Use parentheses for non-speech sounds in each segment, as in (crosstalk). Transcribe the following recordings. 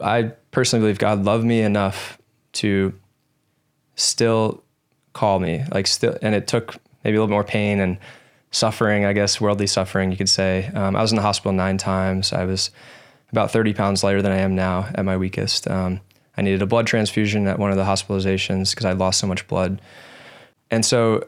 I personally believe God loved me enough to still call me, like still, and it took maybe a little more pain and suffering, I guess, worldly suffering, you could say. Um, I was in the hospital nine times. I was about 30 pounds lighter than I am now at my weakest. Um, I needed a blood transfusion at one of the hospitalizations because I lost so much blood. And so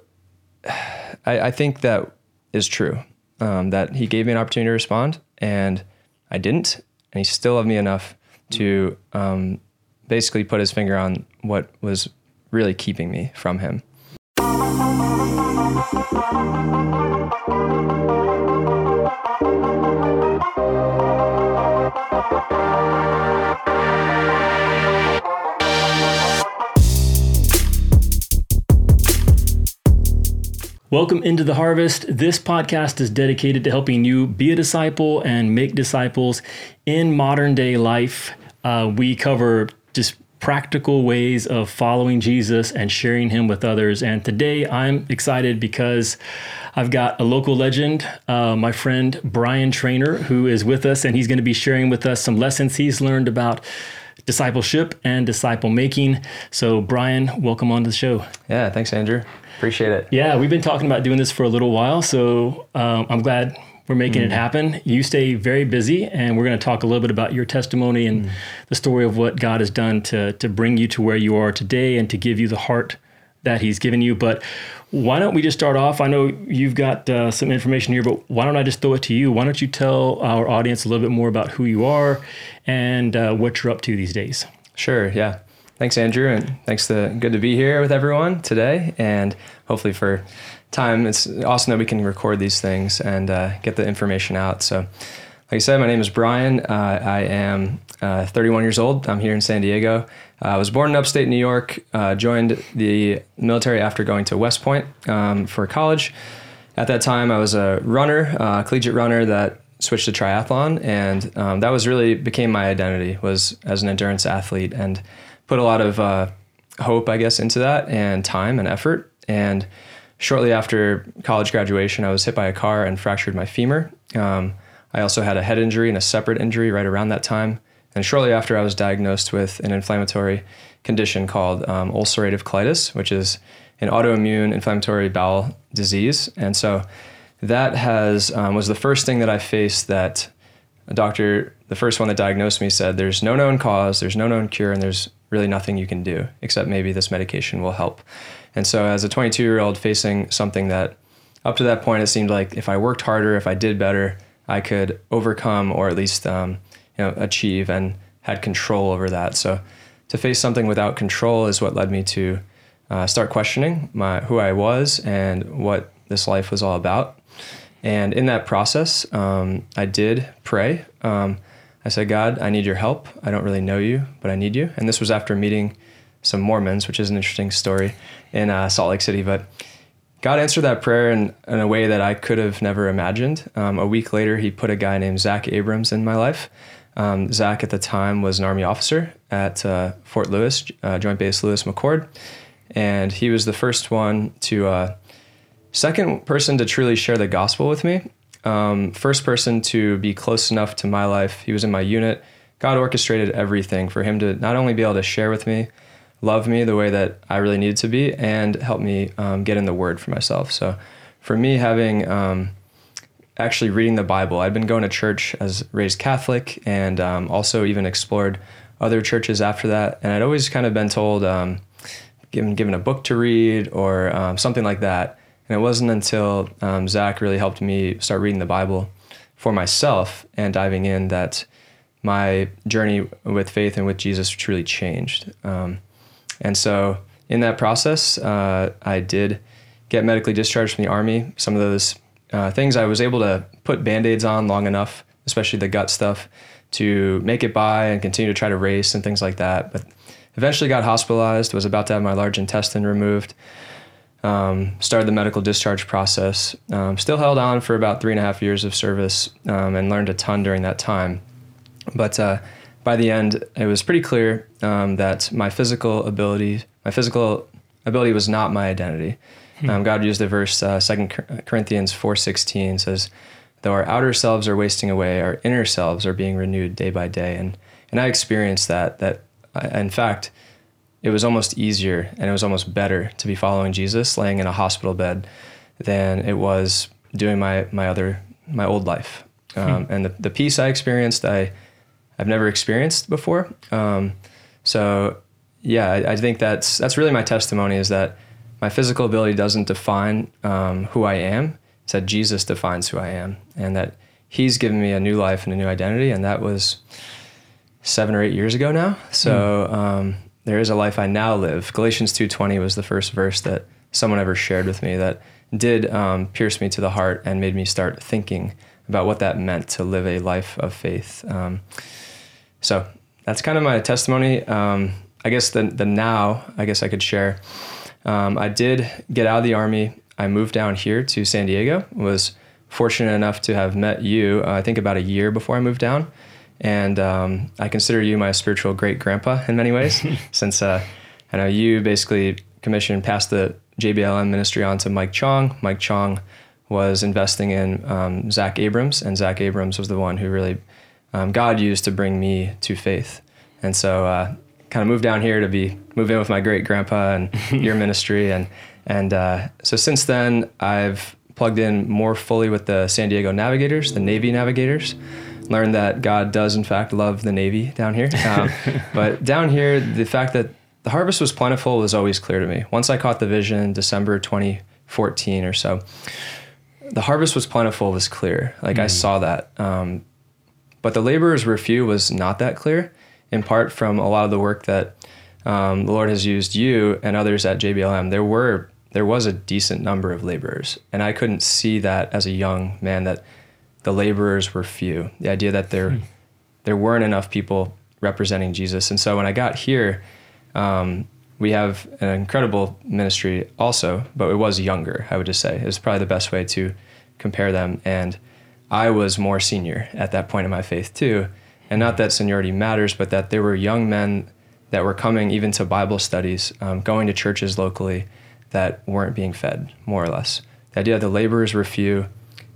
(sighs) I, I think that is true um, that he gave me an opportunity to respond and I didn't. And he still loved me enough to um, basically put his finger on what was really keeping me from him. Welcome into the harvest. This podcast is dedicated to helping you be a disciple and make disciples in modern day life. Uh, we cover just practical ways of following Jesus and sharing him with others. And today I'm excited because I've got a local legend, uh, my friend Brian Trainer, who is with us, and he's going to be sharing with us some lessons he's learned about discipleship and disciple making. So, Brian, welcome on to the show. Yeah, thanks, Andrew. Appreciate it. Yeah, we've been talking about doing this for a little while, so um, I'm glad we're making mm. it happen. You stay very busy, and we're going to talk a little bit about your testimony and mm. the story of what God has done to to bring you to where you are today and to give you the heart that He's given you. But why don't we just start off? I know you've got uh, some information here, but why don't I just throw it to you? Why don't you tell our audience a little bit more about who you are and uh, what you're up to these days? Sure. Yeah. Thanks, Andrew, and thanks to good to be here with everyone today, and hopefully for time. It's awesome that we can record these things and uh, get the information out. So, like I said, my name is Brian. Uh, I am uh, 31 years old. I'm here in San Diego. Uh, I was born in upstate New York. Uh, joined the military after going to West Point um, for college. At that time, I was a runner, uh, collegiate runner that switched to triathlon, and um, that was really became my identity was as an endurance athlete and put a lot of hope, I guess, into that and time and effort. And shortly after college graduation, I was hit by a car and fractured my femur. Um, I also had a head injury and a separate injury right around that time. And shortly after, I was diagnosed with an inflammatory condition called um, ulcerative colitis, which is an autoimmune inflammatory bowel disease. And so that has um, was the first thing that I faced that a doctor, the first one that diagnosed me, said there's no known cause, there's no known cure, and there's really nothing you can do except maybe this medication will help. And so, as a 22 year old facing something that up to that point it seemed like if I worked harder, if I did better, I could overcome or at least um, you know achieve and had control over that. So, to face something without control is what led me to uh, start questioning my who I was and what this life was all about. And in that process, um, I did pray. Um, I said, God, I need your help. I don't really know you, but I need you. And this was after meeting some Mormons, which is an interesting story in uh, Salt Lake City. But God answered that prayer in, in a way that I could have never imagined. Um, a week later, He put a guy named Zach Abrams in my life. Um, Zach at the time was an Army officer at uh, Fort Lewis, uh, Joint Base Lewis McChord. And he was the first one to, uh, second person to truly share the gospel with me um, first person to be close enough to my life. He was in my unit. God orchestrated everything for him to not only be able to share with me, love me the way that I really needed to be, and help me um, get in the Word for myself. So, for me, having um, actually reading the Bible, I'd been going to church as raised Catholic, and um, also even explored other churches after that. And I'd always kind of been told, um, given given a book to read or um, something like that. And it wasn't until um, Zach really helped me start reading the Bible for myself and diving in that my journey with faith and with Jesus truly changed. Um, and so, in that process, uh, I did get medically discharged from the Army. Some of those uh, things I was able to put band aids on long enough, especially the gut stuff, to make it by and continue to try to race and things like that. But eventually got hospitalized, was about to have my large intestine removed um, started the medical discharge process. Um, still held on for about three and a half years of service um, and learned a ton during that time. But uh, by the end, it was pretty clear um, that my physical ability, my physical ability, was not my identity. Hmm. Um, God used the verse uh, Second Corinthians four sixteen says, "Though our outer selves are wasting away, our inner selves are being renewed day by day." And and I experienced that. That I, in fact, it was almost easier and it was almost better to be following Jesus, laying in a hospital bed, than it was doing my my other my old life. Hmm. Um, and the the peace I experienced, I I've never experienced before. Um, so yeah, I, I, think that's that's really my testimony is that my physical ability doesn't define um, who I am. It's that Jesus defines who I am, and that He's given me a new life and a new identity, and that was seven or eight years ago now. So mm. um, there is a life I now live. Galatians two twenty was the first verse that someone ever shared with me that did um, pierce me to the heart and made me start thinking about what that meant to live a life of faith. Um, so that's kind of my testimony. Um, I guess the the now I guess I could share. Um, I did get out of the army. I moved down here to San Diego. Was fortunate enough to have met you. Uh, I think about a year before I moved down, and um, I consider you my spiritual great grandpa in many ways, (laughs) since uh, I know you basically commissioned passed the JBLM ministry on to Mike Chong. Mike Chong was investing in um, Zach Abrams, and Zach Abrams was the one who really um, God used to bring me to faith. And so, uh, kind of moved down here to be move in with my great grandpa and (laughs) your ministry, and and uh, so since then I've plugged in more fully with the San Diego Navigators, the Navy Navigators. Learned that God does in fact love the Navy down here, um, (laughs) but down here the fact that the harvest was plentiful was always clear to me. Once I caught the vision, December 2014 or so, the harvest was plentiful was clear. Like mm. I saw that. Um, but the laborers were few was not that clear, in part from a lot of the work that um, the Lord has used you and others at JBLM. There were there was a decent number of laborers, and I couldn't see that as a young man that the laborers were few. The idea that there hmm. there weren't enough people representing Jesus, and so when I got here, um, we have an incredible ministry also, but it was younger. I would just say it's probably the best way to compare them and I was more senior at that point in my faith too. And not that seniority matters, but that there were young men that were coming even to Bible studies, um, going to churches locally that weren't being fed, more or less. The idea that the laborers were few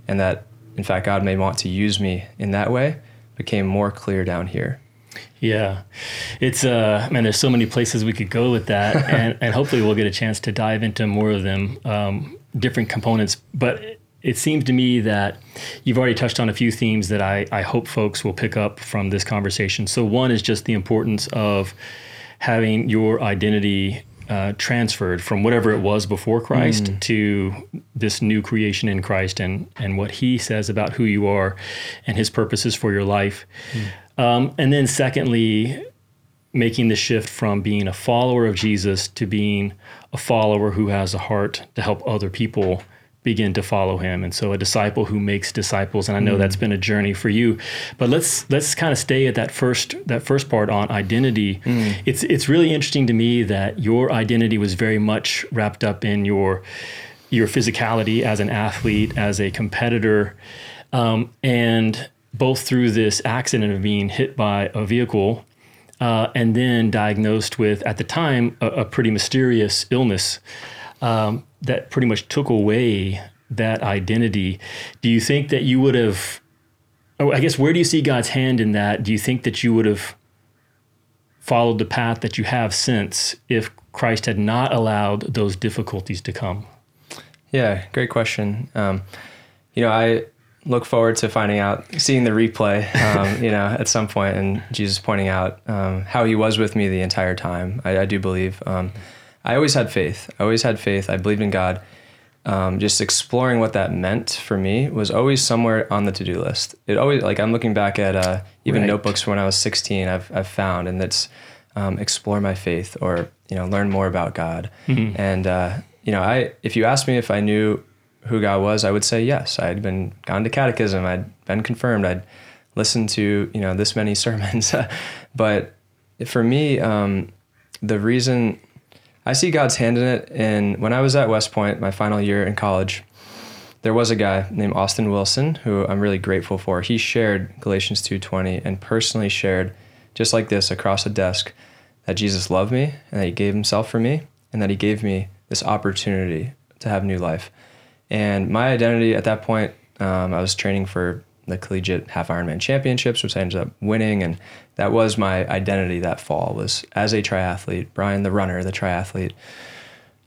and that, in fact, God may want to use me in that way became more clear down here. Yeah, it's uh man. There's so many places we could go with that, (laughs) and, and hopefully we'll get a chance to dive into more of them, um, different components. But it seems to me that you've already touched on a few themes that I, I hope folks will pick up from this conversation. So, one is just the importance of having your identity uh, transferred from whatever it was before Christ mm. to this new creation in Christ and, and what he says about who you are and his purposes for your life. Mm. Um, and then, secondly, making the shift from being a follower of Jesus to being a follower who has a heart to help other people begin to follow him and so a disciple who makes disciples and i know mm. that's been a journey for you but let's let's kind of stay at that first that first part on identity mm. it's it's really interesting to me that your identity was very much wrapped up in your your physicality as an athlete as a competitor um, and both through this accident of being hit by a vehicle uh, and then diagnosed with at the time a, a pretty mysterious illness um, that pretty much took away that identity. Do you think that you would have? Oh, I guess where do you see God's hand in that? Do you think that you would have followed the path that you have since if Christ had not allowed those difficulties to come? Yeah, great question. Um, you know, I look forward to finding out, seeing the replay, um, you know, at some point, and Jesus pointing out um, how He was with me the entire time. I, I do believe. Um, I always had faith. I always had faith. I believed in God. Um, just exploring what that meant for me was always somewhere on the to-do list. It always like I'm looking back at uh, even right. notebooks from when I was 16. I've I've found and that's um, explore my faith or you know learn more about God. Mm-hmm. And uh, you know I if you asked me if I knew who God was, I would say yes. I'd been gone to catechism. I'd been confirmed. I'd listened to you know this many (laughs) sermons. (laughs) but for me, um, the reason I see God's hand in it. And when I was at West Point, my final year in college, there was a guy named Austin Wilson who I'm really grateful for. He shared Galatians 2:20 and personally shared just like this across a desk that Jesus loved me and that he gave himself for me and that he gave me this opportunity to have new life. And my identity at that point, um, I was training for the collegiate half Ironman championships, which I ended up winning, and that was my identity that fall was as a triathlete, Brian the runner, the triathlete.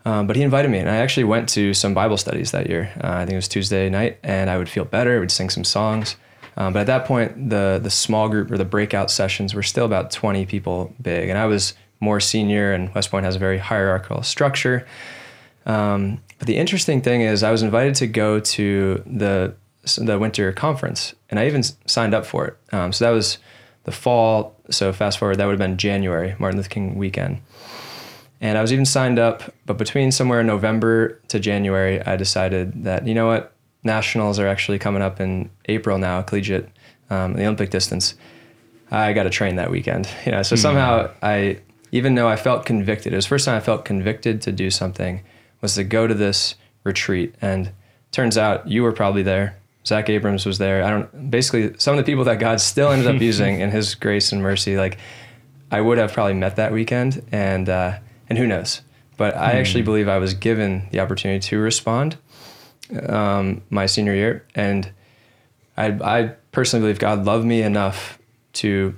Um, but he invited me, and I actually went to some Bible studies that year. Uh, I think it was Tuesday night, and I would feel better. I would sing some songs. Um, but at that point, the the small group or the breakout sessions were still about 20 people big, and I was more senior, and West Point has a very hierarchical structure. Um, but the interesting thing is, I was invited to go to the the winter conference, and I even signed up for it. Um, so that was the fall. So fast forward, that would have been January, Martin Luther King weekend. And I was even signed up, but between somewhere in November to January, I decided that, you know what, nationals are actually coming up in April now, collegiate, um, the Olympic distance. I got to train that weekend. (laughs) You know, so mm-hmm. somehow I, even though I felt convicted, it was the first time I felt convicted to do something, was to go to this retreat. And turns out you were probably there. Zach Abrams was there. I don't, basically, some of the people that God still ended up (laughs) using in his grace and mercy, like I would have probably met that weekend. And, uh, and who knows? But I mm. actually believe I was given the opportunity to respond um, my senior year, and I, I personally believe God loved me enough to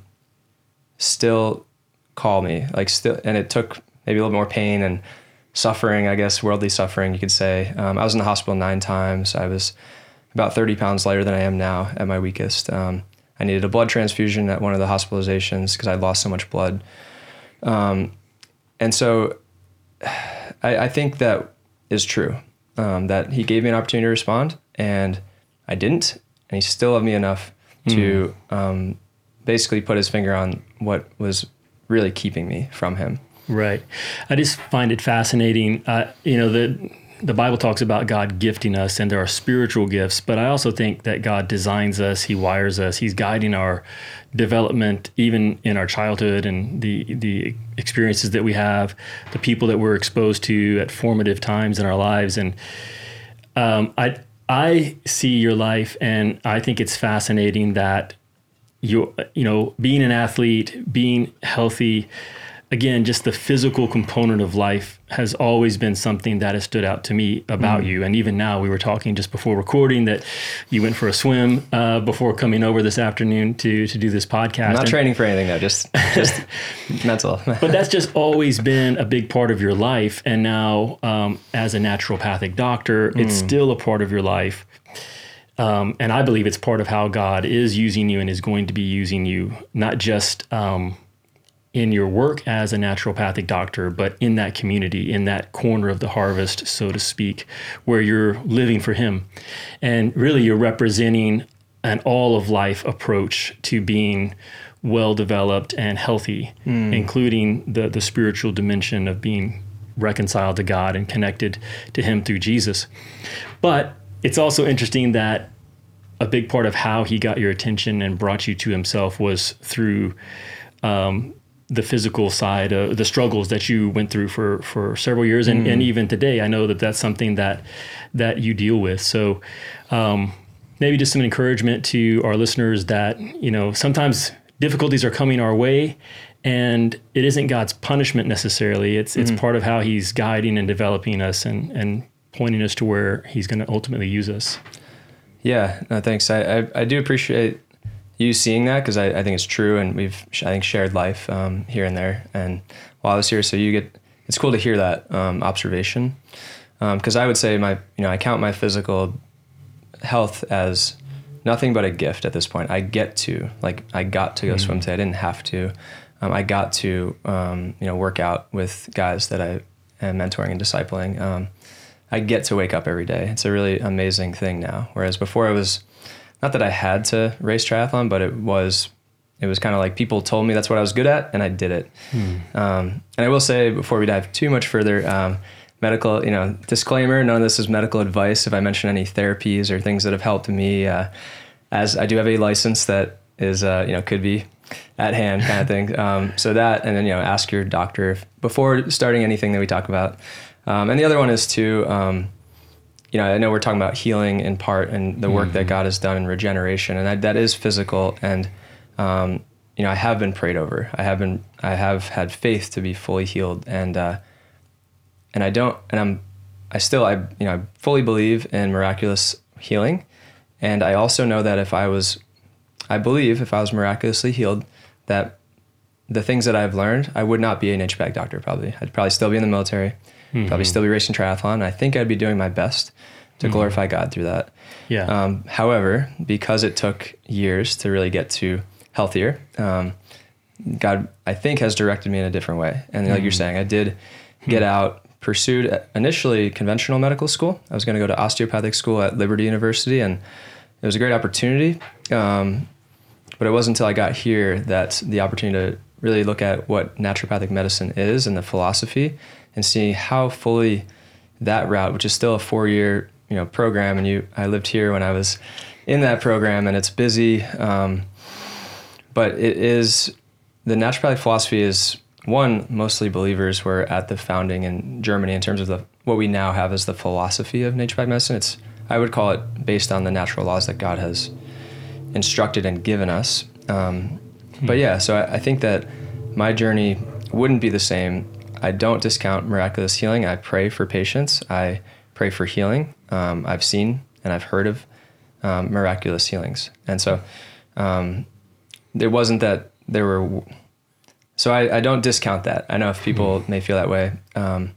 still call me, like still, and it took maybe a little more pain and suffering, I guess, worldly suffering, you could say. Um, I was in the hospital nine times. I was about 30 pounds lighter than I am now at my weakest. Um, I needed a blood transfusion at one of the hospitalizations because I lost so much blood. Um, and so I, I, think that is true. Um, that he gave me an opportunity to respond, and I didn't, and he still loved me enough mm. to um, basically put his finger on what was really keeping me from him. Right. I just find it fascinating. Uh, you know, the the Bible talks about God gifting us, and there are spiritual gifts, but I also think that God designs us, He wires us, He's guiding our development, even in our childhood and the the experiences that we have, the people that we're exposed to at formative times in our lives, and um, I I see your life, and I think it's fascinating that you you know being an athlete, being healthy again, just the physical component of life has always been something that has stood out to me about mm. you. And even now, we were talking just before recording that you went for a swim uh, before coming over this afternoon to to do this podcast. I'm not and, training for anything though, just just (laughs) mental. (laughs) but that's just always been a big part of your life. And now, um, as a naturopathic doctor, mm. it's still a part of your life. Um, and I believe it's part of how God is using you and is going to be using you, not just um, in your work as a naturopathic doctor, but in that community, in that corner of the harvest, so to speak, where you're living for Him. And really, you're representing an all of life approach to being well developed and healthy, mm. including the, the spiritual dimension of being reconciled to God and connected to Him through Jesus. But it's also interesting that a big part of how He got your attention and brought you to Himself was through um, the physical side, of the struggles that you went through for for several years, and, mm. and even today, I know that that's something that that you deal with. So, um, maybe just some encouragement to our listeners that you know sometimes difficulties are coming our way, and it isn't God's punishment necessarily. It's mm. it's part of how He's guiding and developing us and and pointing us to where He's going to ultimately use us. Yeah, no, thanks. I, I, I do appreciate you seeing that? Because I, I think it's true and we've I think shared life um, here and there. And while I was here so you get it's cool to hear that um, observation. Because um, I would say my you know I count my physical health as nothing but a gift at this point. I get to like I got to go mm-hmm. swim today. I didn't have to. Um, I got to um, you know work out with guys that I am mentoring and discipling. Um, I get to wake up every day. It's a really amazing thing now. Whereas before I was not that I had to race triathlon, but it was it was kind of like people told me that's what I was good at, and I did it. Hmm. Um, and I will say before we dive too much further, um, medical, you know, disclaimer: none of this is medical advice. If I mention any therapies or things that have helped me, uh, as I do have a license that is, uh, you know, could be at hand kind of thing. (laughs) Um, so that, and then you know, ask your doctor before starting anything that we talk about. Um, and the other one is to um, you know, I know we're talking about healing in part and the work mm-hmm. that God has done in regeneration, and that, that is physical. And um, you know, I have been prayed over. I have been, I have had faith to be fully healed, and uh, and I don't, and I'm, I still, I you know, I fully believe in miraculous healing, And I also know that if I was, I believe if I was miraculously healed, that the things that I've learned, I would not be an HPAC doctor probably. I'd probably still be in the military, mm-hmm. probably still be racing triathlon. I think I'd be doing my best to mm-hmm. glorify God through that. Yeah. Um, however, because it took years to really get to healthier, um, God, I think, has directed me in a different way. And like mm-hmm. you're saying, I did get mm-hmm. out, pursued initially conventional medical school. I was going to go to osteopathic school at Liberty University, and it was a great opportunity. Um, but it wasn't until I got here that the opportunity to really look at what naturopathic medicine is and the philosophy and see how fully that route, which is still a four year you know program, and you I lived here when I was in that program, and it's busy, um, but it is the naturopathic philosophy is one mostly believers were at the founding in Germany in terms of the what we now have as the philosophy of naturopathic medicine. It's I would call it based on the natural laws that God has instructed and given us. Um, hmm. But yeah, so I, I think that my journey wouldn't be the same. I don't discount miraculous healing. I pray for patients. I pray for healing. Um, I've seen and I've heard of um, miraculous healings, and so um, it wasn't that there were. So I, I, don't discount that. I know if people mm may feel that way. Um,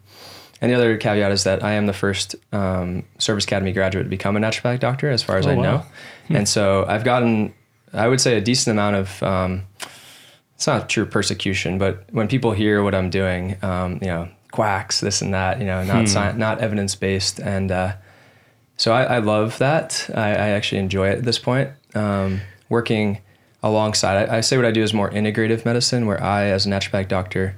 and the other caveat is that I am the first um, Service Academy graduate to become a naturopathic doctor, as far as oh, I know. Wow. Hmm. And so I've gotten, I would say, a decent amount of. It's not true persecution, but when people hear what I'm doing, um, you know, quacks, this and that, you know, not hmm. science, not evidence based, and uh, so I, I, love that. I, I, actually enjoy it at this point. Um, working alongside, I, I, say what I do is more integrative medicine, where I, as a naturopathic doctor,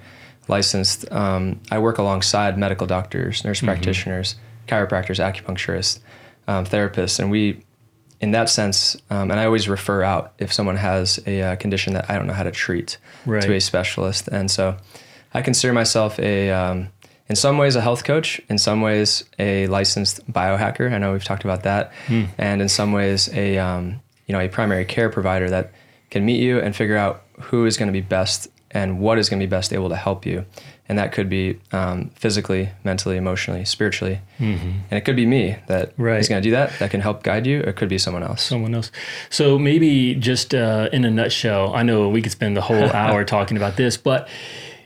licensed, um, I work alongside medical doctors, nurse mm-hmm. practitioners, chiropractors, acupuncturists, um, therapists, and we, in that sense, um, and I always refer out if someone has a uh, condition that I don't know how to treat right. to a specialist, and so I consider myself a, um, in some ways, a health coach. In some ways, a licensed biohacker. I know we've talked about that, mm. and in some ways, a um, you know a primary care provider that can meet you and figure out who is going to be best and what is going to be best able to help you. And that could be um, physically, mentally, emotionally, spiritually. Mm-hmm. And it could be me that right. is going to do that, that can help guide you. Or it could be someone else. Someone else. So maybe just uh, in a nutshell, I know we could spend the whole (laughs) hour talking about this, but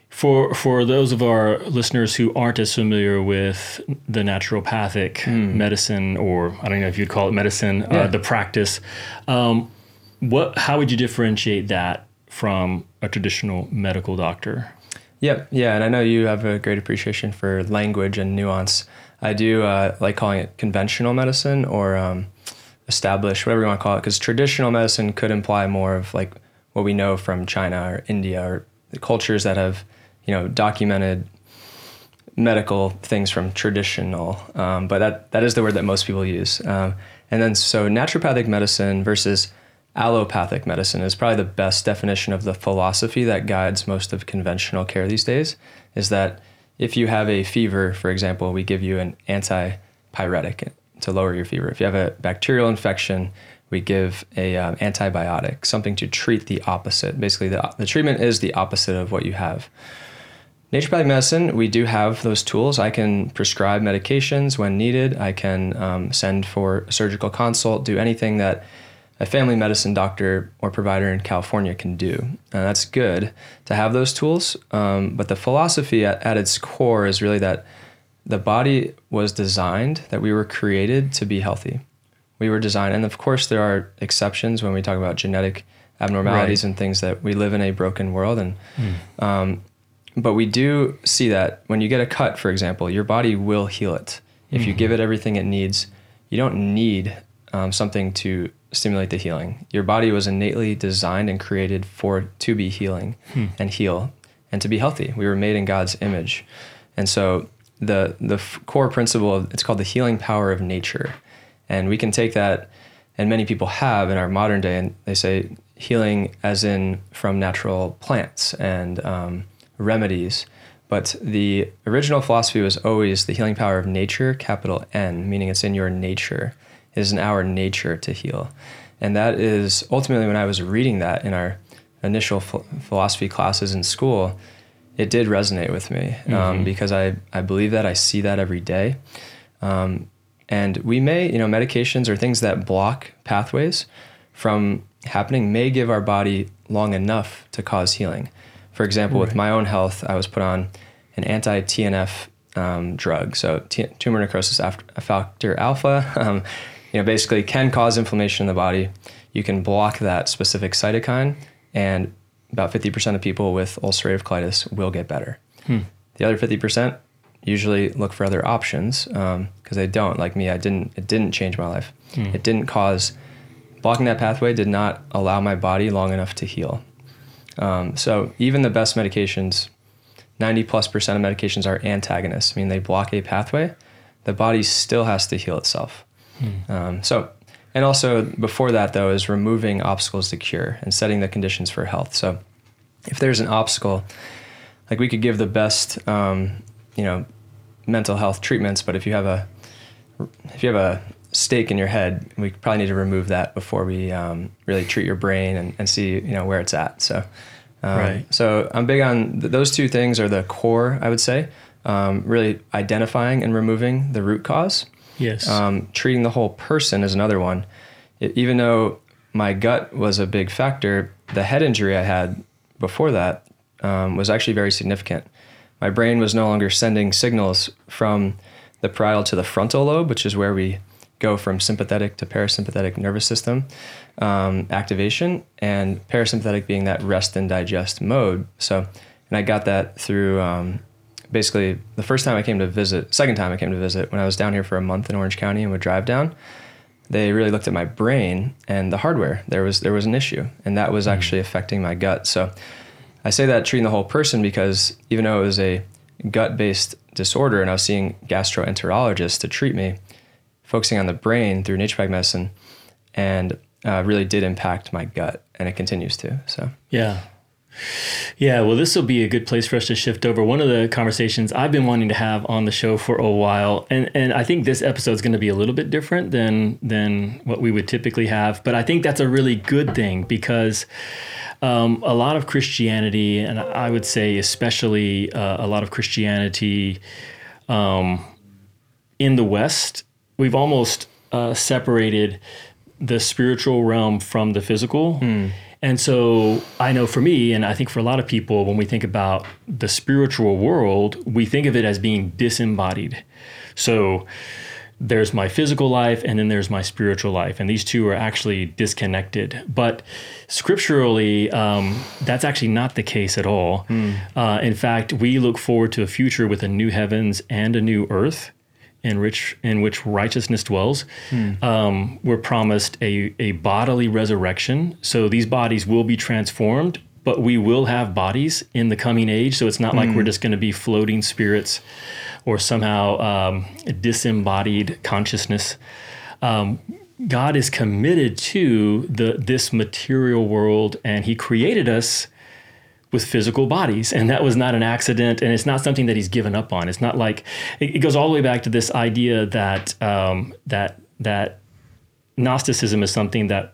for for those of our listeners who aren't as familiar with the naturopathic mm. medicine, or I don't know if you'd call it medicine, uh, yeah. uh, the practice, um, what how would you differentiate that from a traditional medical doctor? Yep, yeah, and I know you have a great appreciation for language and nuance. I do uh, like calling it conventional medicine or um, established, whatever you want to call it, because traditional medicine could imply more of like what we know from China or India or the cultures that have you know, documented medical things from traditional, um, but that, that is the word that most people use. Um, and then, so naturopathic medicine versus allopathic medicine is probably the best definition of the philosophy that guides most of conventional care these days. Is that if you have a fever, for example, we give you an antipyretic to lower your fever. If you have a bacterial infection, we give a um, antibiotic, something to treat the opposite. Basically, the, the treatment is the opposite of what you have. Naturopathic medicine, we do have those tools. I can prescribe medications when needed. I can um, send for a surgical consult, do anything that a family medicine doctor or provider in California can do. And that's good to have those tools. Um, but the philosophy at, at its core is really that the body was designed, that we were created to be healthy. We were designed, and of course, there are exceptions when we talk about genetic abnormalities right. and things that we live in a broken world. And mm. um, but we do see that when you get a cut, for example, your body will heal it. If mm-hmm. you give it everything it needs, you don't need um, something to stimulate the healing. Your body was innately designed and created for to be healing hmm. and heal and to be healthy. We were made in God's image, and so the the f- core principle of it's called the healing power of nature, and we can take that, and many people have in our modern day, and they say healing as in from natural plants and um, remedies. But the original philosophy was always the healing power of nature, capital N, meaning it's in your nature. It is in our nature to heal. And that is ultimately when I was reading that in our initial philosophy classes in school, it did resonate with me um, mm-hmm. because I, I believe that, I see that every day. Um, And we may, you know, medications or things that block pathways from happening may give our body long enough to cause healing. For example, right. with my own health, I was put on an anti TNF um, drug, so t- tumor necrosis factor alpha. (laughs) Um, you know, basically can cause inflammation in the body. You can block that specific cytokine, and about 50% of people with ulcerative colitis will get better. Hmm. The other 50% usually look for other options because um, they don't. Like me, I didn't. It didn't change my life. Hmm. It didn't cause blocking that pathway. Did not allow my body long enough to heal. Um, so even the best medications, 90 plus percent of medications are antagonists. I mean, they block a pathway. The body still has to heal itself. Hmm. Um, so and also before that though is removing obstacles to cure and setting the conditions for health. So if there's an obstacle, like we could give the best, um, you know, mental health treatments, but if you have a if you have a stake in your head, we probably need to remove that before we um, really treat your brain and, and see you know where it's at. So, um, right. So I'm big on th- those two things are the core. I would say um, really identifying and removing the root cause. Yes. Um, treating the whole person is another one. It, even though my gut was a big factor, the head injury I had before that um, was actually very significant. My brain was no longer sending signals from the parietal to the frontal lobe, which is where we go from sympathetic to parasympathetic nervous system um, activation, and parasympathetic being that rest and digest mode. So, and I got that through um, basically the first time I came to visit, second time I came to visit, when I was down here for a month in Orange County and would drive down, they really looked at my brain and the hardware. There was there was an issue, and that was mm. actually affecting my gut. So I say that treating the whole person because even though it was a gut-based disorder, and I was seeing gastroenterologists to treat me, focusing on the brain through naturopathic medicine, and uh, really did impact my gut, and it continues to. So yeah, yeah, well, this will be a good place for us to shift over. One of the conversations I've been wanting to have on the show for a while, and and I think this episode is going to be a little bit different than than what we would typically have, but I think that's a really good thing because um, a lot of Christianity, and I would say especially uh, a lot of Christianity um, in the West, we've almost uh, separated the spiritual realm from the physical. Mm and so I know for me, and I think for a lot of people, when we think about the spiritual world, we think of it as being disembodied. So there's my physical life and then there's my spiritual life. And these two are actually disconnected. But scripturally, um, that's actually not the case at all. Mm. Uh, in fact, we look forward to a future with a new heavens and a new earth in which in which righteousness dwells. Hmm. Um, we're promised a a bodily resurrection, so these bodies will be transformed, but we will have bodies in the coming age. So it's not like we're hmm. just going to be floating spirits or somehow um, disembodied consciousness. Um, God is committed to the this material world, and He created us with physical bodies. And that was not an accident. And it's not something that he's given up on. It's not like it, goes all the way back to this idea that um, that that Gnosticism is something that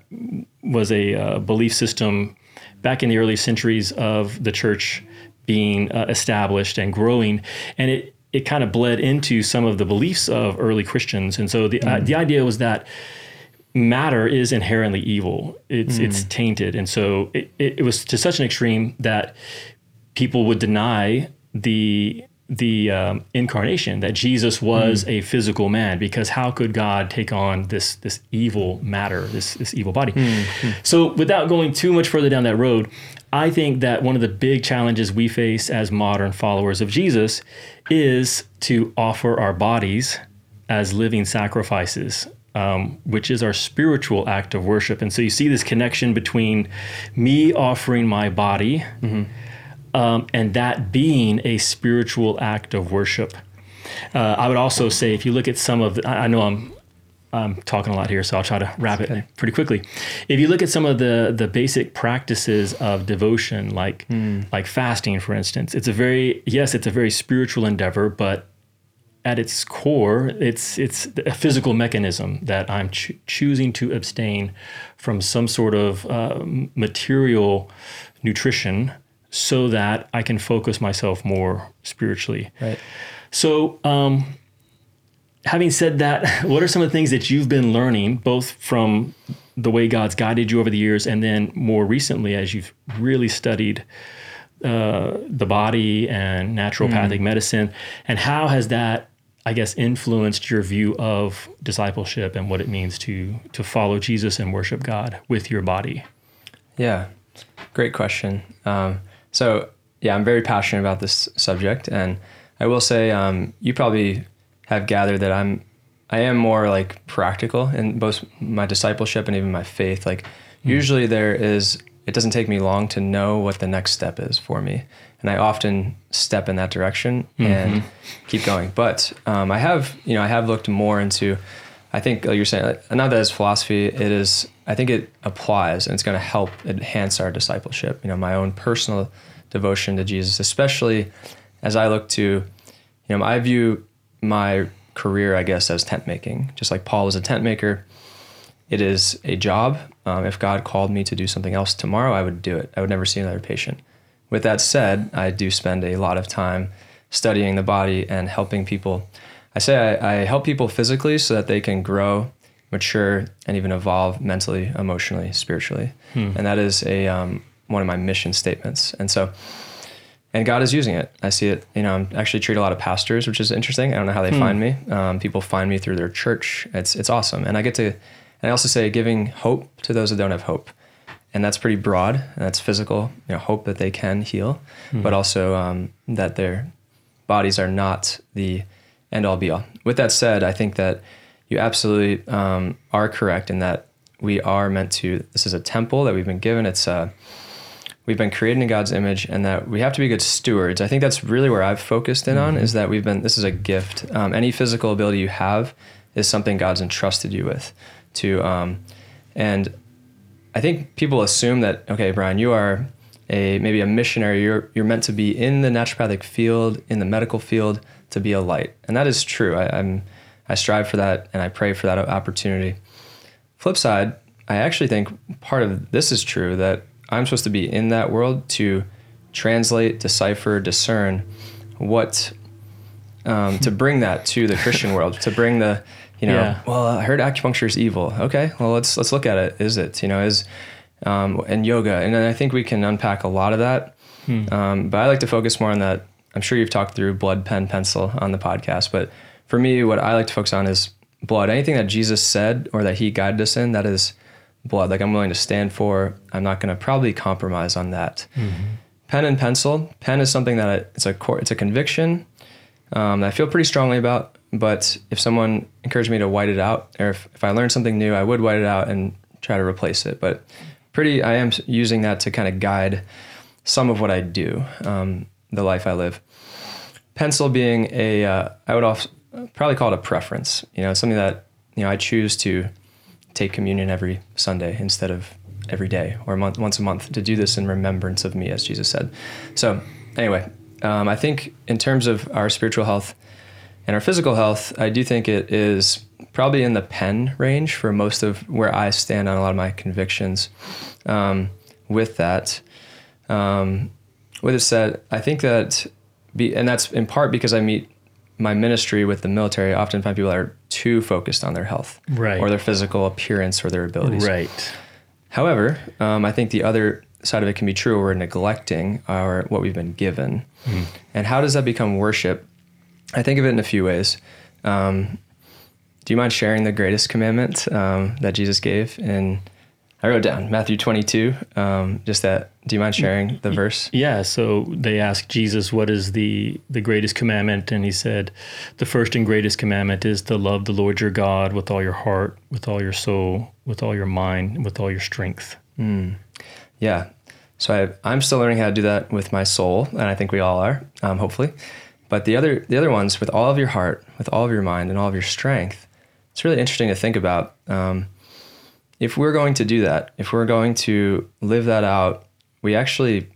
was a uh, belief system back in the early centuries of the church being uh, established and growing. And it it kind of bled into some of the beliefs of early Christians. And so the mm. uh, the idea was that matter is inherently evil. It's mm. it's tainted, and so it, it, it, was to such an extreme that people would deny the the um, incarnation that Jesus was mm. a physical man because how could God take on this this evil matter this this evil body? Mm. So without going too much further down that road, I think that one of the big challenges we face as modern followers of Jesus is to offer our bodies as living sacrifices um, which is our spiritual act of worship. And so you see this connection between me offering my body mm-hmm. um, and that being a spiritual act of worship. Uh, I would also say, if you look at some of, the, I know I'm I'm talking a lot here, so I'll try to wrap it pretty quickly. If you look at some of the the basic practices of devotion, like mm. like fasting, for instance, it's a very yes, it's a very spiritual endeavor, but at its core, it's it's a physical mechanism that I'm cho- choosing to abstain from some sort of uh, material nutrition so that I can focus myself more spiritually. Right. So, um, having said that, (laughs) what are some of the things that you've been learning, both from the way God's guided you over the years, and then more recently as you've really studied uh, the body and naturopathic Hmm. medicine, and how has that, I guess, influenced your view of discipleship and what it means to to follow Jesus and worship God with your body? Yeah, great question. Um, so, yeah, I'm very passionate about this subject, and I will say um, you probably have gathered that I'm I am more like practical in both my discipleship and even my faith. Like, usually there is it doesn't take me long to know what the next step is for me, and I often step in that direction and keep going. But um, I have you know I have looked more into I think like you're saying, like, not that it's philosophy. It is. I think it applies, and it's going to help enhance our discipleship. You know, my own personal devotion to Jesus, especially as I look to, you know, I view my career, I guess, as tent making. Just like Paul was a tent maker, it is a job. Um, if God called me to do something else tomorrow, I would do it. I would never see another patient. With that said, I do spend a lot of time studying the body and helping people. I say I, I help people physically so that they can grow, mature, and even evolve mentally, emotionally, spiritually. And that is a um, one of my mission statements. And so, and God is using it. I see it. You know, I'm actually treat a lot of pastors, which is interesting. I don't know how they find me. Um, people find me through their church. It's it's awesome, and I get to. And I also say giving hope to those that don't have hope, and that's pretty broad. And that's physical. You know, hope that they can heal, but also um, that their bodies are not the end all be all. With that said, I think that you absolutely um, are correct in that we are meant to. This is a temple that we've been given. It's a we've been created in God's image, and that we have to be good stewards. I think that's really where I've focused in on is that we've been. This is a gift. Um, any physical ability you have is something God's entrusted you with. To um, and I think people assume that okay, Brian, you are a maybe a missionary. You're you're meant to be in the naturopathic field, in the medical field, to be a light, and that is true. I, I'm I strive for that, and I pray for that opportunity. Flip side, I actually think part of this is true that I'm supposed to be in that world to translate, decipher, discern what um, to bring that to the Christian world, to bring the you know, Yeah. well, I heard acupuncture is evil. Okay, well let's let's look at it. Is it you know is um, and yoga, and then I think we can unpack a lot of that. Um, but I like to focus more on that. I'm sure you've talked through blood, pen, pencil on the podcast, but for me, what I like to focus on is blood. Anything that Jesus said or that He guided us in, that is blood. Like I'm willing to stand for. I'm not going to probably compromise on that. Pen and pencil. Pen is something that I, it's a core, it's a conviction um, I feel pretty strongly about. But if someone encouraged me to white it out, or if, if I learned something new, I would white it out and try to replace it. But pretty, I am using that to kind of guide some of what I do, um, the life I live. Pencil being a, uh, I would also probably call it a preference. You know, something that you know I choose to take communion every Sunday instead of every day or month, once a month to do this in remembrance of me, as Jesus said. So, anyway, um, I think in terms of our spiritual health and our physical health, I do think it is probably in the pen range for most of where I stand on a lot of my convictions. Um, with that, um, with it said, I think that, be, and that's in part because I meet my ministry with the military. I often find people that are too focused on their health, Right. or their physical appearance, or their abilities. Right. However, um, I think the other side of it can be true. We're neglecting our what we've been given, and how does that become worship? I think of it in a few ways. Um, do you mind sharing the greatest commandment um, that Jesus gave? And I wrote down Matthew twenty-two. Um, just that. Do you mind sharing the verse? Yeah, so they asked Jesus, "What is the the greatest commandment?" And he said, "The first and greatest commandment is to love the Lord your God with all your heart, with all your soul, with all your mind, with all your strength." Yeah. So I, I'm still learning how to do that with my soul, and I think we all are, um, hopefully. But the other the other ones, with all of your heart, with all of your mind, and all of your strength, it's really interesting to think about. Um, if we're going to do that, if we're going to live that out, we actually,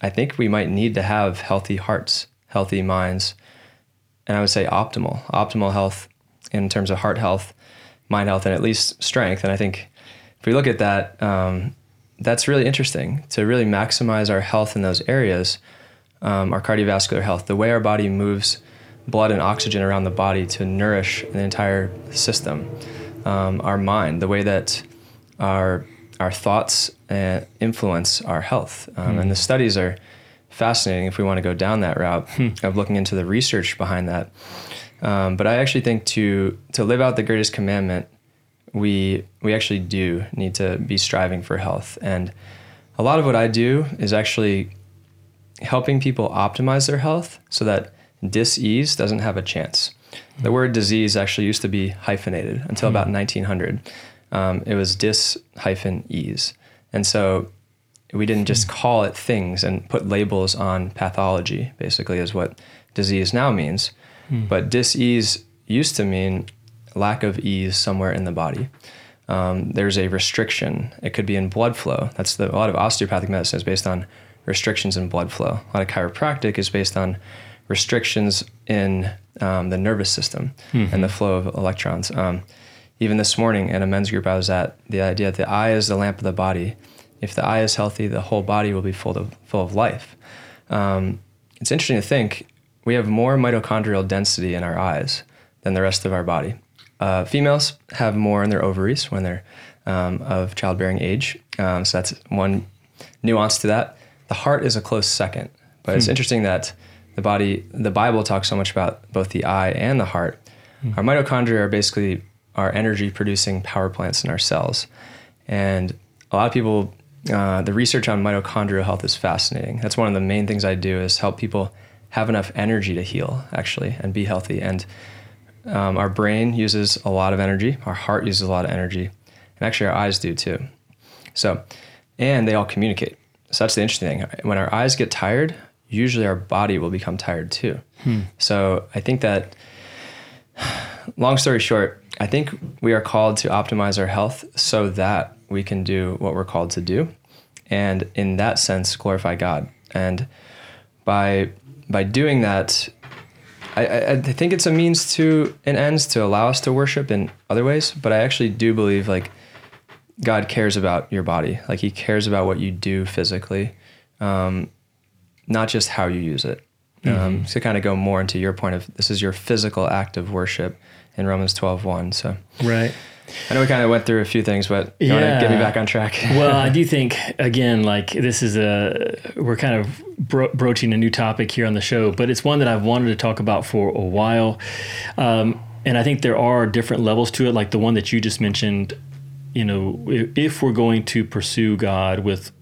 I think we might need to have healthy hearts, healthy minds, and I would say optimal, optimal health in terms of heart health, mind health, and at least strength. And I think if we look at that, um, that's really interesting to really maximize our health in those areas, um, our cardiovascular health, the way our body moves blood and oxygen around the body to nourish the entire system. Um, our mind, the way that our our thoughts uh, influence our health, um, mm. and the studies are fascinating if we want to go down that route hmm. of looking into the research behind that. Um, but I actually think to to live out the greatest commandment, we we actually do need to be striving for health. And a lot of what I do is actually helping people optimize their health so that disease doesn't have a chance. The word disease actually used to be hyphenated until about 1900. Um, it was dis hyphen ease. And so we didn't just hmm. call it things and put labels on pathology, basically, is what disease now means. Mm. But dis-ease used to mean lack of ease somewhere in the body. Um, there's a restriction. It could be in blood flow. That's the, a lot of osteopathic medicine is based on restrictions in blood flow. A lot of chiropractic is based on restrictions in um, the nervous system mm-hmm. and the flow of electrons. Um, even this morning at a men's group I was at, the idea that the eye is the lamp of the body. If the eye is healthy, the whole body will be full of full of life. Um, it's interesting to think we have more mitochondrial density in our eyes than the rest of our body. Uh, females have more in their ovaries when they're um, of childbearing age. Um, so that's one nuance to that. The heart is a close second, but hmm. it's interesting that the body, the Bible talks so much about both the eye and the heart. Hmm. Our mitochondria are basically our energy producing power plants in our cells. And a lot of people, uh, the research on mitochondrial health is fascinating. That's one of the main things I do is help people have enough energy to heal actually and be healthy. And um, our brain uses a lot of energy, our heart uses a lot of energy, and actually our eyes do too. So, and they all communicate. So that's the interesting thing. When our eyes get tired, usually our body will become tired too. Hmm. So I think that, long story short, I think we are called to optimize our health so that we can do what we're called to do. And in that sense, glorify God. And by by doing that, I, I, I think it's a means to an ends to allow us to worship in other ways. But I actually do believe like God cares about your body, like He cares about what you do physically, um, not just how you use it. Um, mm-hmm. to kind of go more into your point of this is your physical act of worship in Romans 12, 1. So right. I know we kind of went through a few things, but you yeah. want to get me back on track? (laughs) well, I do think again, like this is a we're kind of bro- broaching a new topic here on the show, but it's one that I've wanted to talk about for a while, um, and I think there are different levels to it. Like the one that you just mentioned, you know, if we're going to pursue God with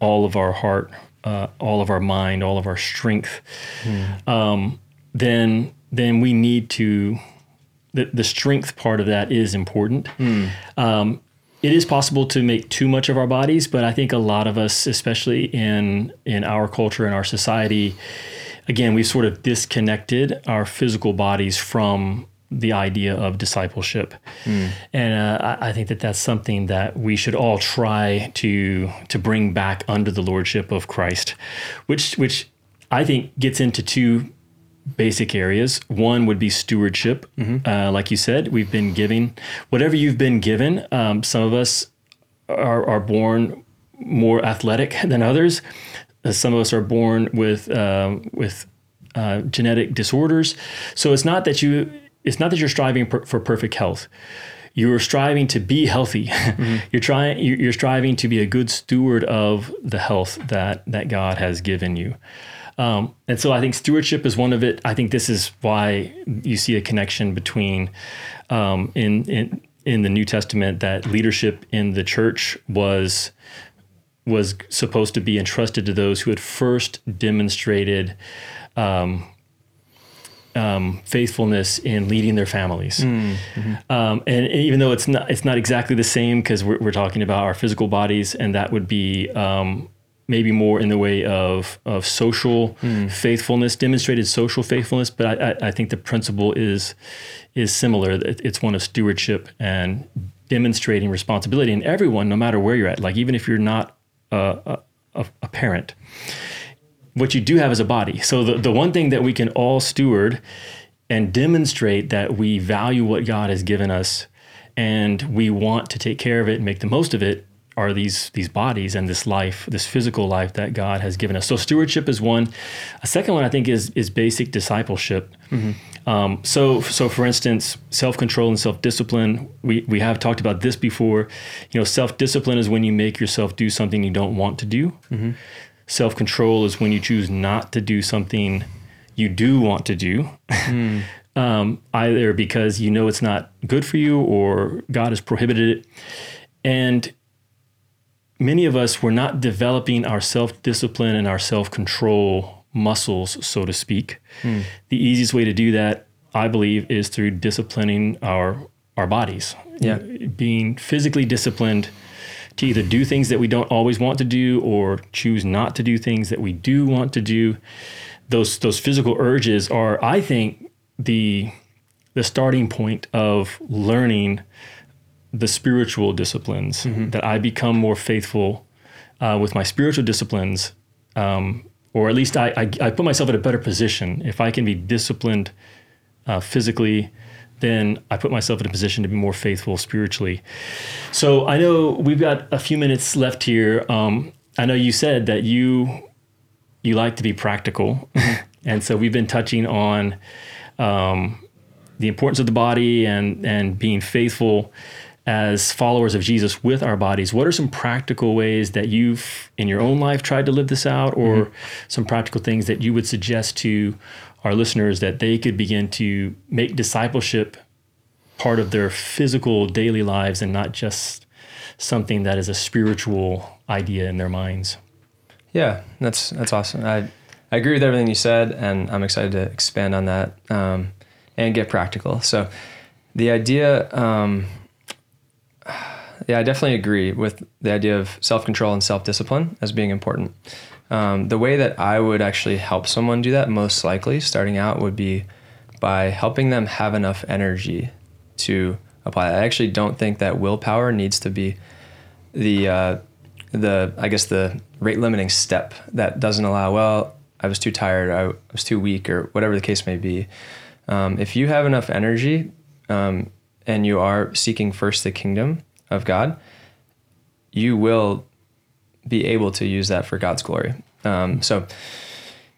all of our heart, uh, all of our mind, all of our strength, hmm. um, then then we need to the, the strength part of that is important. Mm. Um, it is possible to make too much of our bodies, but I think a lot of us, especially in in our culture and our society, again, we've sort of disconnected our physical bodies from the idea of discipleship, mm. and uh, I, I think that that's something that we should all try to to bring back under the lordship of Christ, which which I think gets into two basic areas. One would be stewardship. Mm-hmm. Uh, like you said, we've been giving whatever you've been given. Um, some of us are, are born more athletic (laughs) than others. Uh, some of us are born with uh, with uh, genetic disorders. So it's not that you it's not that you're striving per, for perfect health. You're striving to be healthy. (laughs) Mm-hmm. you're trying. You're striving to be a good steward of the health that that God has given you. Um, and so I think stewardship is one of it. I think this is why you see a connection between um, in, in in the New Testament that leadership in the church was was supposed to be entrusted to those who had first demonstrated um, um, faithfulness in leading their families. Mm, mm-hmm. um, and even though it's not it's not exactly the same because we're, we're talking about our physical bodies, and that would be um, maybe more in the way of of social mm. faithfulness, demonstrated social faithfulness. But I, I, I, think the principle is is similar. It's one of stewardship and demonstrating responsibility in everyone, no matter where you're at. Like even if you're not a, a, a parent, what you do have is a body. So the the one thing that we can all steward and demonstrate that we value what God has given us and we want to take care of it and make the most of it are these these bodies and this life, this physical life that God has given us. So stewardship is one. A second one I think is is basic discipleship. Um, so so for instance, self control and self discipline. We we have talked about this before. You know, self discipline is when you make yourself do something you don't want to do. Self control is when you choose not to do something you do want to do. (laughs) um, either because you know it's not good for you or God has prohibited it. And many of us were not developing our self discipline and our self control muscles, so to speak. The easiest way to do that, I believe, is through disciplining our our bodies. Yeah. Being physically disciplined to either do things that we don't always want to do or choose not to do things that we do want to do. Those those physical urges are, I think, the the starting point of learning the spiritual disciplines that I become more faithful uh, with my spiritual disciplines, um, or at least I, I, I put myself in a better position. If I can be disciplined uh, physically, then I put myself in a position to be more faithful spiritually. So I know we've got a few minutes left here. Um, I know you said that you you like to be practical, (laughs) and so we've been touching on um, the importance of the body and and being faithful as followers of Jesus with our bodies. What are some practical ways that you've in your own life tried to live this out, or some practical things that you would suggest to our listeners that they could begin to make discipleship part of their physical daily lives and not just something that is a spiritual idea in their minds? Yeah, that's that's awesome. I I agree with everything you said, and I'm excited to expand on that um, and get practical. So, the idea, um, yeah, I definitely agree with the idea of self control and self discipline as being important. Um, the way that I would actually help someone do that, most likely starting out, would be by helping them have enough energy to apply. I actually don't think that willpower needs to be the uh, the I guess the rate limiting step that doesn't allow. Well, I was too tired. I was too weak, or whatever the case may be. Um, if you have enough energy um, and you are seeking first the kingdom of God, you will be able to use that for God's glory. Um, so,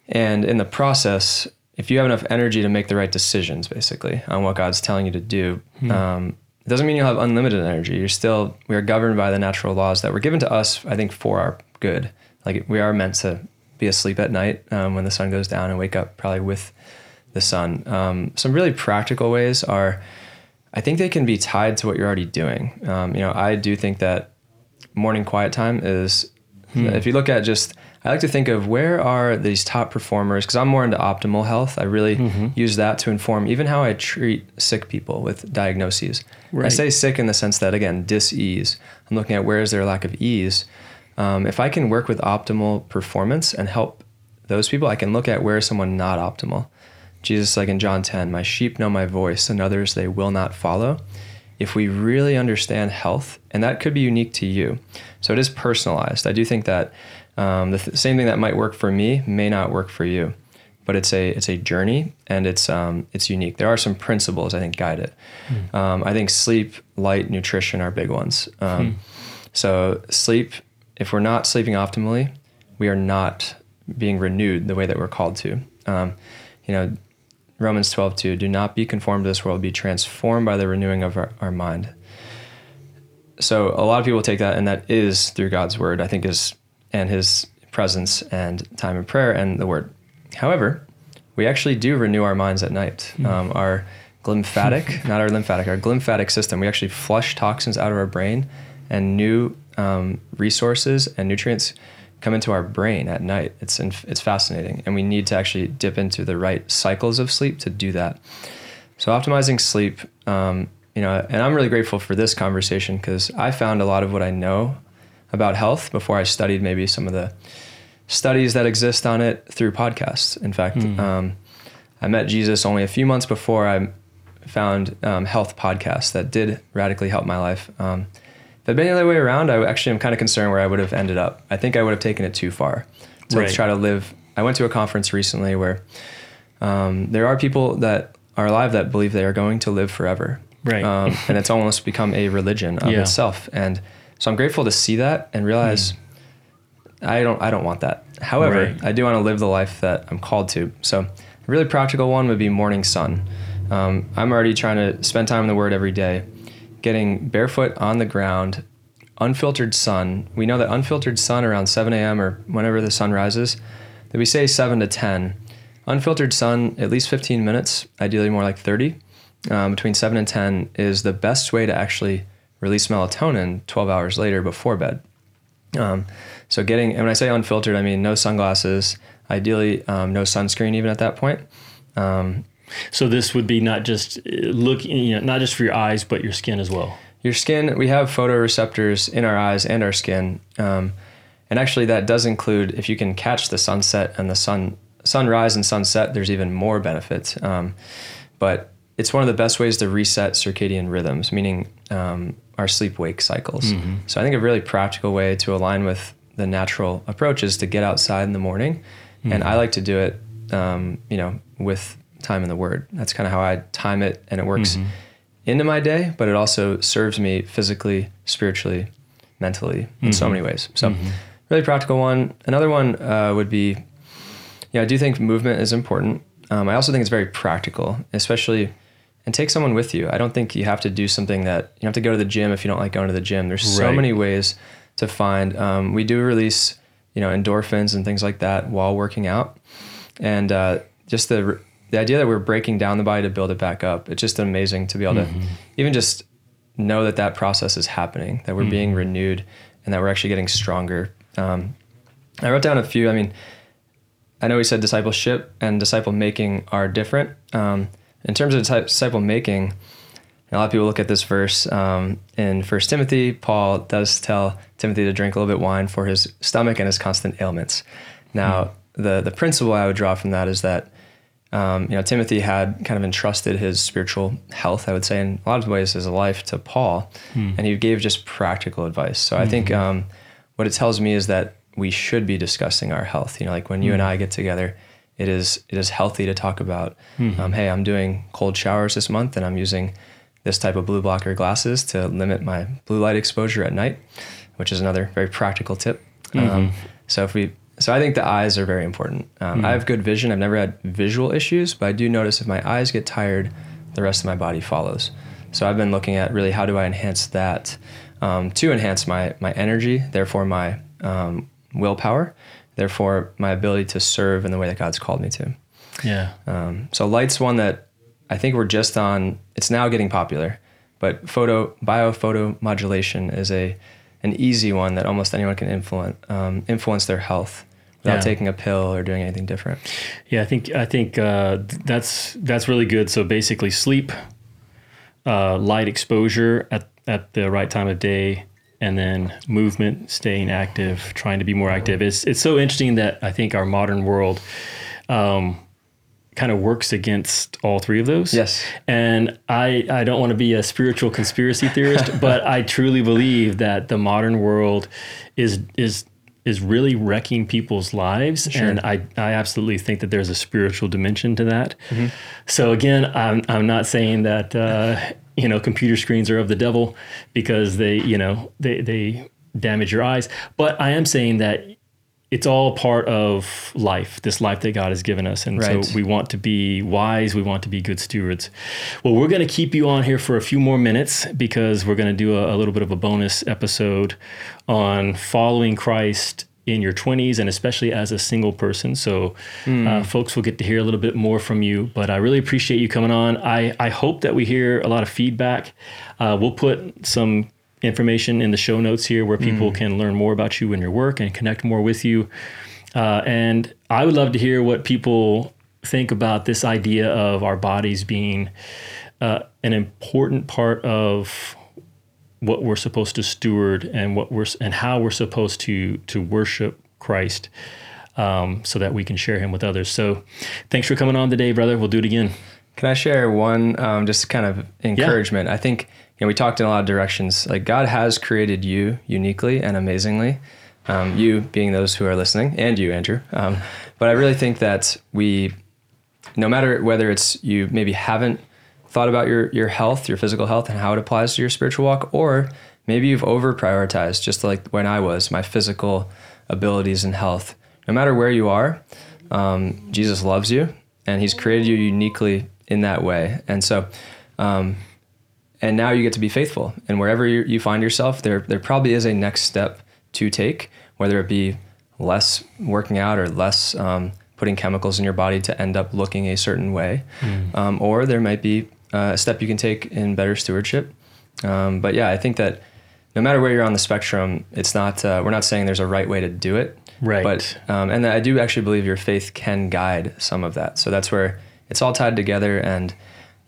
and in the process, if you have enough energy to make the right decisions, basically on what God's telling you to do, um, it doesn't mean you'll have unlimited energy. You're still we are governed by the natural laws that were given to us. I think for our good. Like we are meant to be asleep at night um, when the sun goes down and wake up probably with the sun. Um, some really practical ways are, I think they can be tied to what you're already doing. Um, you know, I do think that morning quiet time is, if you look at just, I like to think of where are these top performers because I'm more into optimal health. I really use that to inform even how I treat sick people with diagnoses. I say sick in the sense that again, dis-ease. I'm looking at where is there a lack of ease. Um, if I can work with optimal performance and help those people, I can look at where is someone not optimal. Jesus, like in John 10, my sheep know my voice, and others they will not follow. If we really understand health, and that could be unique to you, so it is personalized. I do think that um, the th- same thing that might work for me may not work for you, but it's a it's a journey and it's um, it's unique. There are some principles I think guide it. Um, I think sleep, light, nutrition are big ones. Um, So sleep, if we're not sleeping optimally, we are not being renewed the way that we're called to. Um, you know, Romans 12, 2, do not be conformed to this world, be transformed by the renewing of our, our mind. So a lot of people take that, and that is through God's word, I think is, and his presence and time in prayer and the word. However, we actually do renew our minds at night. Um, our glymphatic, (laughs) not our lymphatic, our glymphatic system, we actually flush toxins out of our brain and new um, resources and nutrients come into our brain at night. It's it's fascinating, and we need to actually dip into the right cycles of sleep to do that. So optimizing sleep, um, you know, and I'm really grateful for this conversation because I found a lot of what I know about health before I studied maybe some of the studies that exist on it through podcasts. In fact, um, I met Jesus only a few months before I found um, health podcasts that did radically help my life. Um, if had been the other way around, I actually am kind of concerned where I would have ended up. I think I would have taken it too far to Right. try to live. I went to a conference recently where um, there are people that are alive that believe they are going to live forever. Right. Um, and it's almost become a religion of Yeah. itself. And so I'm grateful to see that and realize I don't I don't want that. However, Right. I do want to live the life that I'm called to. So a really practical one would be morning sun. Um, I'm already trying to spend time in the Word every day, getting barefoot on the ground, unfiltered sun. We know that unfiltered sun around 7 a.m. or whenever the sun rises, that we say 7 to 10. Unfiltered sun, at least 15 minutes, ideally more like 30, um, between 7 and 10 is the best way to actually release melatonin 12 hours later before bed. Um, so getting, and when I say unfiltered, I mean no sunglasses, ideally um, no sunscreen even at that point. Um, So this would be not just uh, look, you know, not just for your eyes, but your skin as well. your skin, we have photoreceptors in our eyes and our skin. Um, and actually that does include, if you can catch the sunset and the sun, sunrise and sunset, there's even more benefits. Um, but it's one of the best ways to reset circadian rhythms, meaning um, our sleep wake cycles. So I think a really practical way to align with the natural approach is to get outside in the morning. And I like to do it, um, you know, with time in the Word. That's kind of how I time it, and it works into my day, but it also serves me physically, spiritually, mentally in so many ways. So, really practical one. Another one uh, would be, yeah, I do think movement is important. Um, I also think it's very practical, especially, and take someone with you. I don't think you have to do something that you have to go to the gym if you don't like going to the gym. There's so many ways to find. Um, we do release, you know, endorphins and things like that while working out, and uh, just the the idea that we're breaking down the body to build it back up. It's just amazing to be able to even just know that that process is happening, that we're being renewed, and that we're actually getting stronger. Um, I wrote down a few. I mean, I know we said discipleship and disciple making are different. Um, in terms of disciple making, a lot of people look at this verse um, in First Timothy. Paul does tell Timothy to drink a little bit wine for his stomach and his constant ailments. Now, the the principle I would draw from that is that um, you know Timothy had kind of entrusted his spiritual health, I would say, in a lot of ways, his life to Paul, and he gave just practical advice. So I think um, what it tells me is that we should be discussing our health. You know, like when you and I get together, it is it is healthy to talk about. Um, hey, I'm doing cold showers this month, and I'm using this type of blue blocker glasses to limit my blue light exposure at night, which is another very practical tip. Um, so if we, so I think the eyes are very important. Um, I have good vision. I've never had visual issues, but I do notice if my eyes get tired, the rest of my body follows. So I've been looking at really how do I enhance that um, to enhance my my energy, therefore my um, willpower, therefore my ability to serve in the way that God's called me to. Yeah. Um, so light's one that I think we're just on. It's now getting popular, but photo biophoto modulation is a an easy one that almost anyone can influence um, influence their health without Yeah. taking a pill or doing anything different. Yeah, I think I think uh, that's that's really good. So basically, sleep, uh, light exposure at at the right time of day, and then movement, staying active, trying to be more active. It's it's so interesting that I think our modern world. Um, kind of works against all three of those. Yes. And I, I don't want to be a spiritual conspiracy theorist, (laughs) but I truly believe that the modern world is is is really wrecking people's lives. And I, I absolutely think that there's a spiritual dimension to that. So again, I'm I'm not saying that uh, you know computer screens are of the devil because they you know they they damage your eyes, but I am saying that it's all part of life, this life that God has given us. And Right. so we want to be wise, we want to be good stewards. Well, we're going to keep you on here for a few more minutes because we're going to do a, a little bit of a bonus episode on following Christ in your 20s and especially as a single person. So, uh, folks will get to hear a little bit more from you. But I really appreciate you coming on. I, I hope that we hear a lot of feedback. Uh, we'll put some information in the show notes here where people can learn more about you and your work and connect more with you. Uh, and I would love to hear what people think about this idea of our bodies being uh, an important part of what we're supposed to steward and what we're and how we're supposed to to worship Christ, um, so that we can share Him with others. So, thanks for coming on today, brother. We'll do it again. Can I share one um, just kind of encouragement? I think know we talked in a lot of directions. Like God has created you uniquely and amazingly. Um, you being those who are listening, and you, Andrew. Um, but I really think that we, no matter whether it's you maybe haven't thought about your your health, your physical health, and how it applies to your spiritual walk, or maybe you've over prioritized, just like when I was, my physical abilities and health. No matter where you are, um, Jesus loves you and he's created you uniquely in that way. And so, um, and now you get to be faithful. And wherever you, you find yourself, there, there probably is a next step to take, whether it be less working out or less um, putting chemicals in your body to end up looking a certain way. Mm. Um, or there might be uh, a step you can take in better stewardship. Um, but yeah, I think that no matter where you're on the spectrum, it's not, uh, we're not saying there's a right way to do it. Right. But, um, and I do actually believe your faith can guide some of that. So that's where it's all tied together. And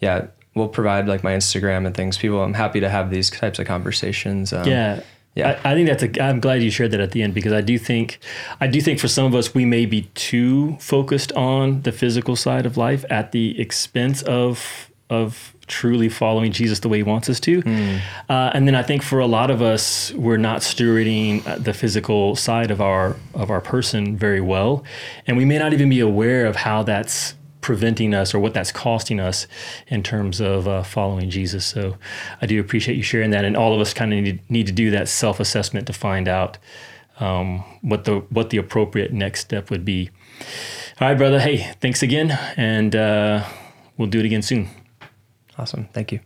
yeah, we'll provide like my Instagram and things. People, I'm happy to have these types of conversations. Um, yeah. Yeah, I, I, think that's a. I'm glad you shared that at the end because I do think, I do think for some of us we may be too focused on the physical side of life at the expense of of truly following Jesus the way He wants us to. Mm. Uh, and then I think for a lot of us, we're not stewarding uh, the physical side of our of our person very well, and we may not even be aware of how that's preventing us or what that's costing us in terms of uh, following Jesus. So I do appreciate you sharing that, and all of us kind of need, need to do that self assessment to find out um, what the what the appropriate next step would be. All right, brother. Hey, thanks again, and uh, we'll do it again soon. Awesome. Thank you.